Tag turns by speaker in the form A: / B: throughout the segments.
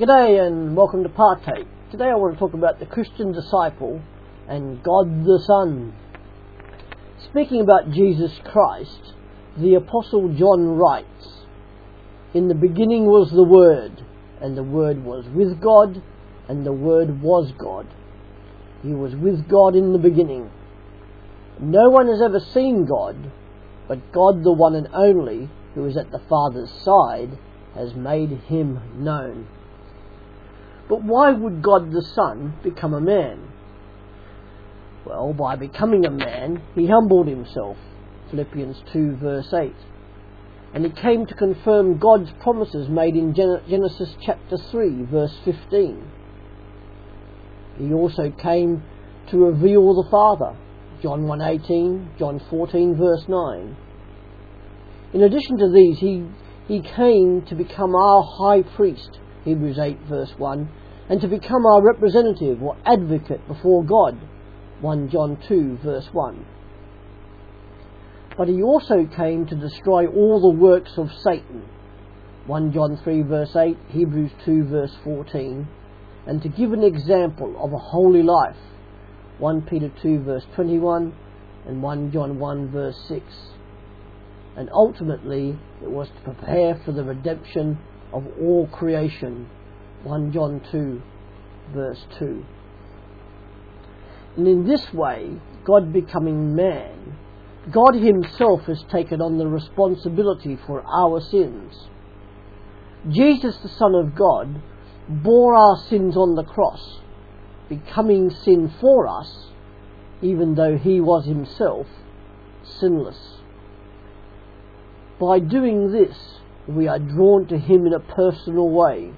A: G'day and welcome to Partake. Today I want to talk about the Christian disciple and God the Son. Speaking about Jesus Christ, the Apostle John writes, In the beginning was the Word, and the Word was with God, and the Word was God. He was with God in the beginning. No one has ever seen God, but God the one and only, who is at the Father's side, has made him known. But why would God the Son become a man? Well, by becoming a man, he humbled himself. Philippians 2 verse 8. And he came to confirm God's promises made in Genesis chapter 3 verse 15. He also came to reveal the Father. John 1:18, John 14 verse 9. In addition to these, he, he came to become our high priest, Hebrews 8 verse 1, and to become our representative or advocate before God, 1 John 2 verse 1. But he also came to destroy all the works of Satan, 1 John 3 verse 8, Hebrews 2 verse 14, and to give an example of a holy life, 1 Peter 2 verse 21 and 1 John 1 verse 6. And ultimately it was to prepare for the redemption of all creation, 1 John 2 verse 2. And in this way, God becoming man, God Himself has taken on the responsibility for our sins. Jesus, the Son of God, bore our sins on the cross, becoming sin for us, even though He was Himself sinless. By doing this, we are drawn to Him in a personal way.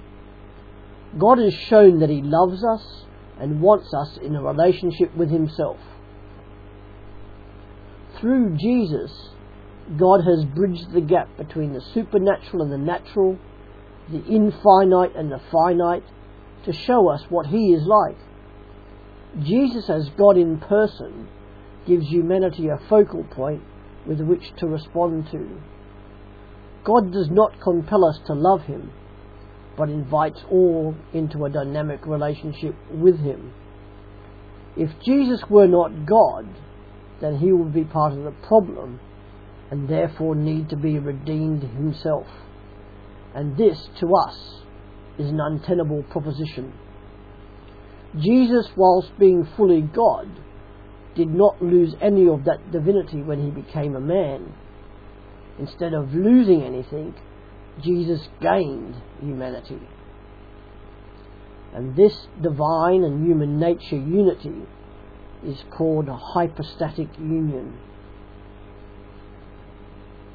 A: God has shown that He loves us and wants us in a relationship with Himself. Through Jesus, God has bridged the gap between the supernatural and the natural, the infinite and the finite, to show us what He is like. Jesus, as God in person, gives humanity a focal point with which to respond to. God does not compel us to love Him but invites all into a dynamic relationship with Him. If Jesus were not God, then He would be part of the problem and therefore need to be redeemed Himself. And this, to us, is an untenable proposition. Jesus, whilst being fully God, did not lose any of that divinity when he became a man. Instead of losing anything, Jesus gained humanity. And this divine and human nature unity is called a hypostatic union.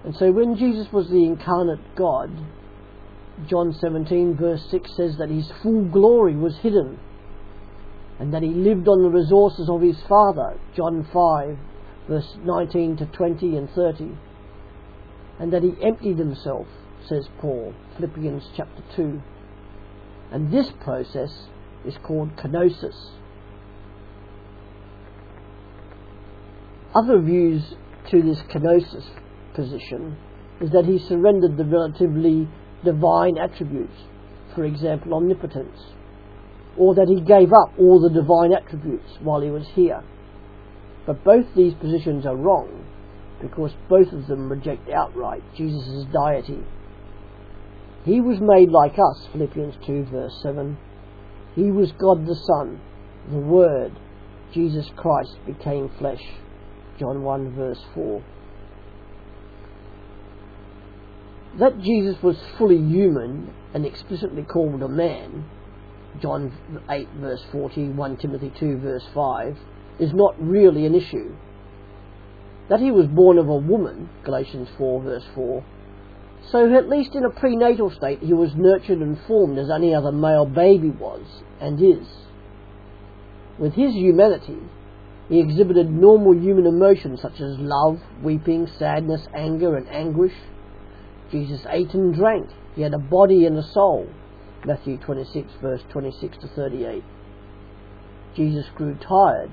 A: And so when Jesus was the incarnate God, John 17 verse 6 says that his full glory was hidden and that he lived on the resources of his Father, John 5 verse 19 to 20 and 30, and that he emptied himself says Paul, Philippians chapter 2. And this process is called kenosis. Other views to this kenosis position is that he surrendered the relatively divine attributes, for example, omnipotence, or that he gave up all the divine attributes while he was here. But both these positions are wrong because both of them reject outright Jesus' deity he was made like us, Philippians 2 verse 7. He was God the Son, the Word. Jesus Christ became flesh. John 1 verse 4. That Jesus was fully human and explicitly called a man, John 8 verse 40, 1 Timothy 2 verse 5, is not really an issue. That he was born of a woman, Galatians 4 verse 4, so at least in a prenatal state he was nurtured and formed as any other male baby was and is. With his humanity, he exhibited normal human emotions such as love, weeping, sadness, anger, and anguish. Jesus ate and drank. He had a body and a soul. Matthew 26, verse 26 to 38. Jesus grew tired.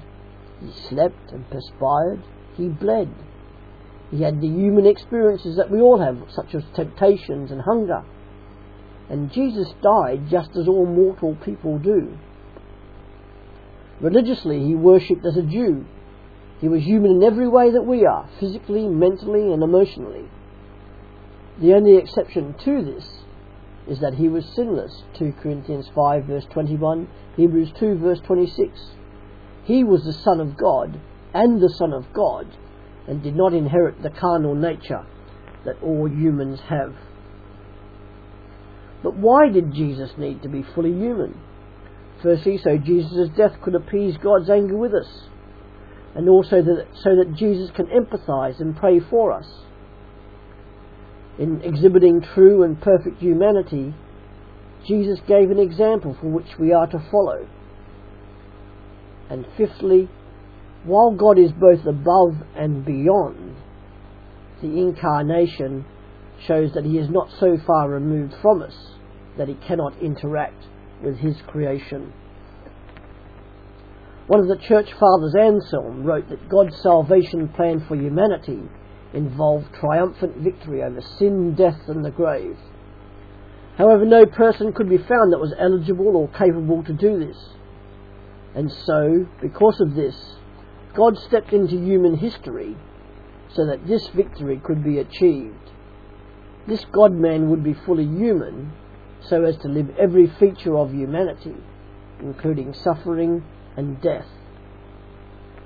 A: He slept and perspired. He bled. He had the human experiences that we all have, such as temptations and hunger. And Jesus died just as all mortal people do. Religiously, he worshipped as a Jew. He was human in every way that we are, physically, mentally, and emotionally. The only exception to this is that he was sinless. 2 Corinthians 5 verse 21, Hebrews 2 verse 26. He was the Son of God and the Son of God and did not inherit the carnal nature that all humans have. But why did Jesus need to be fully human? Firstly, so Jesus' death could appease God's anger with us, and also that, so that Jesus can empathize and pray for us. In exhibiting true and perfect humanity, Jesus gave an example for which we are to follow. And fifthly, while God is both above and beyond, the incarnation shows that he is not so far removed from us that he cannot interact with his creation. One of the church fathers, Anselm, wrote that God's salvation plan for humanity involved triumphant victory over sin, death, and the grave. However, no person could be found that was eligible or capable to do this. And so, because of this, God stepped into human history so that this victory could be achieved. This God man would be fully human so as to live every feature of humanity, including suffering and death.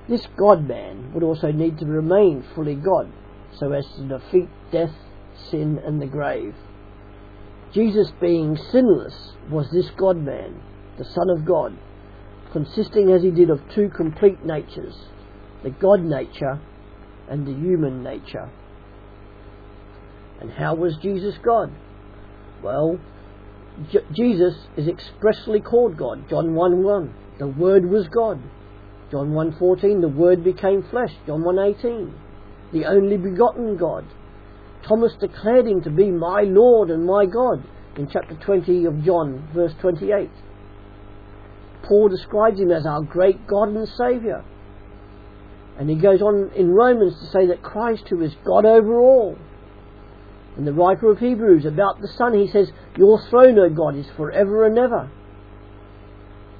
A: This God man would also need to remain fully God so as to defeat death, sin, and the grave. Jesus, being sinless, was this God man, the Son of God, consisting as he did of two complete natures, the God nature and the human nature. And how was Jesus God? Well, J- Jesus is expressly called God. John 1 1. The Word was God. John 1.14, the Word became flesh. John 1.18, the only begotten God. Thomas declared him to be my Lord and my God in chapter 20 of John, verse 28. Paul describes him as our great God and Saviour. And he goes on in Romans to say that Christ, who is God over all, and the writer of Hebrews about the Son, he says, Your throne, O God, is forever and ever.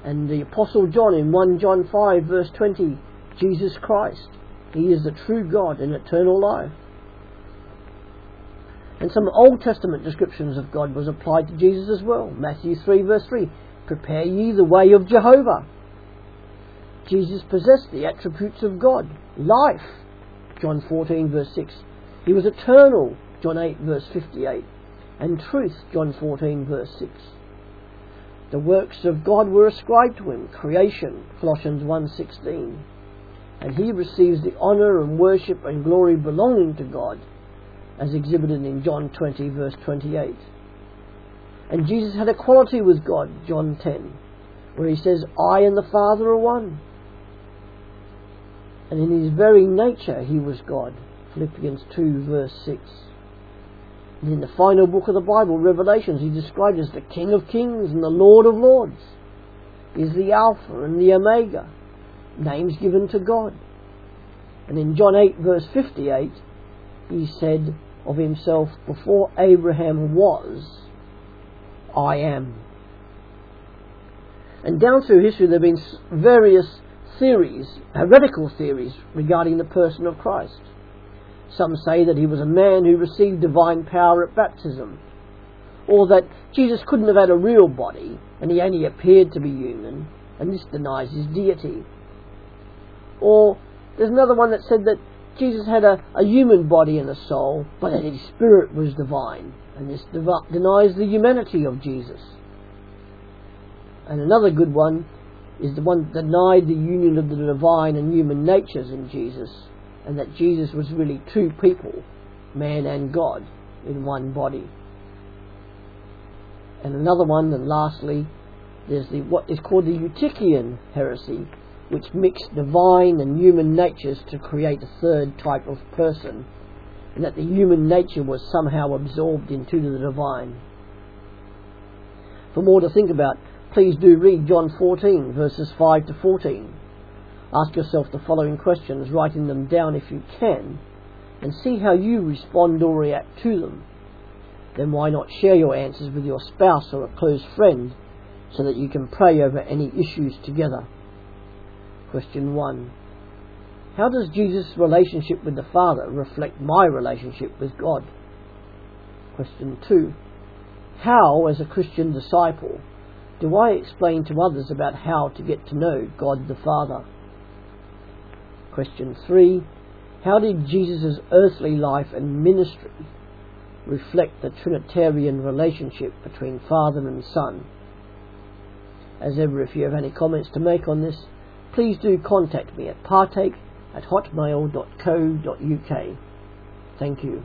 A: And the Apostle John in 1 John 5, verse 20, Jesus Christ, he is the true God and eternal life. And some Old Testament descriptions of God was applied to Jesus as well. Matthew 3, verse 3, Prepare ye the way of Jehovah. Jesus possessed the attributes of God. Life, John 14, verse 6. He was eternal, John 8, verse 58. And truth, John 14, verse 6. The works of God were ascribed to him, creation, Colossians 1.16. And he receives the honour and worship and glory belonging to God, as exhibited in John 20, verse 28. And Jesus had equality with God, John 10, where he says, I and the Father are one. And in his very nature he was God, Philippians 2, verse 6. And in the final book of the Bible, Revelations, he's described as the King of Kings and the Lord of Lords. He's the Alpha and the Omega, names given to God. And in John 8, verse 58, he said, of himself, Before Abraham was, I am. And down through history there have been various theories, heretical theories, regarding the person of Christ. Some say that he was a man who received divine power at baptism, or that Jesus couldn't have had a real body and he only appeared to be human, and this denies his deity. Or there's another one that said that Jesus had a, a human body and a soul, but that his spirit was divine. And this dev- denies the humanity of Jesus. And another good one is the one that denied the union of the divine and human natures in Jesus, and that Jesus was really two people, man and God, in one body. And another one, and lastly, there's the what is called the Eutychian heresy, which mixed divine and human natures to create a third type of person, and that the human nature was somehow absorbed into the divine. For more to think about, please do read John 14, verses 5 to 14. Ask yourself the following questions, writing them down if you can, and see how you respond or react to them. then why not share your answers with your spouse or a close friend so that you can pray over any issues together? Question 1. How does Jesus' relationship with the Father reflect my relationship with God? Question 2. How, as a Christian disciple, do I explain to others about how to get to know God the Father? Question 3. How did Jesus' earthly life and ministry reflect the Trinitarian relationship between Father and Son? As ever, if you have any comments to make on this, please do contact me at partake at hotmail.co.uk. Thank you.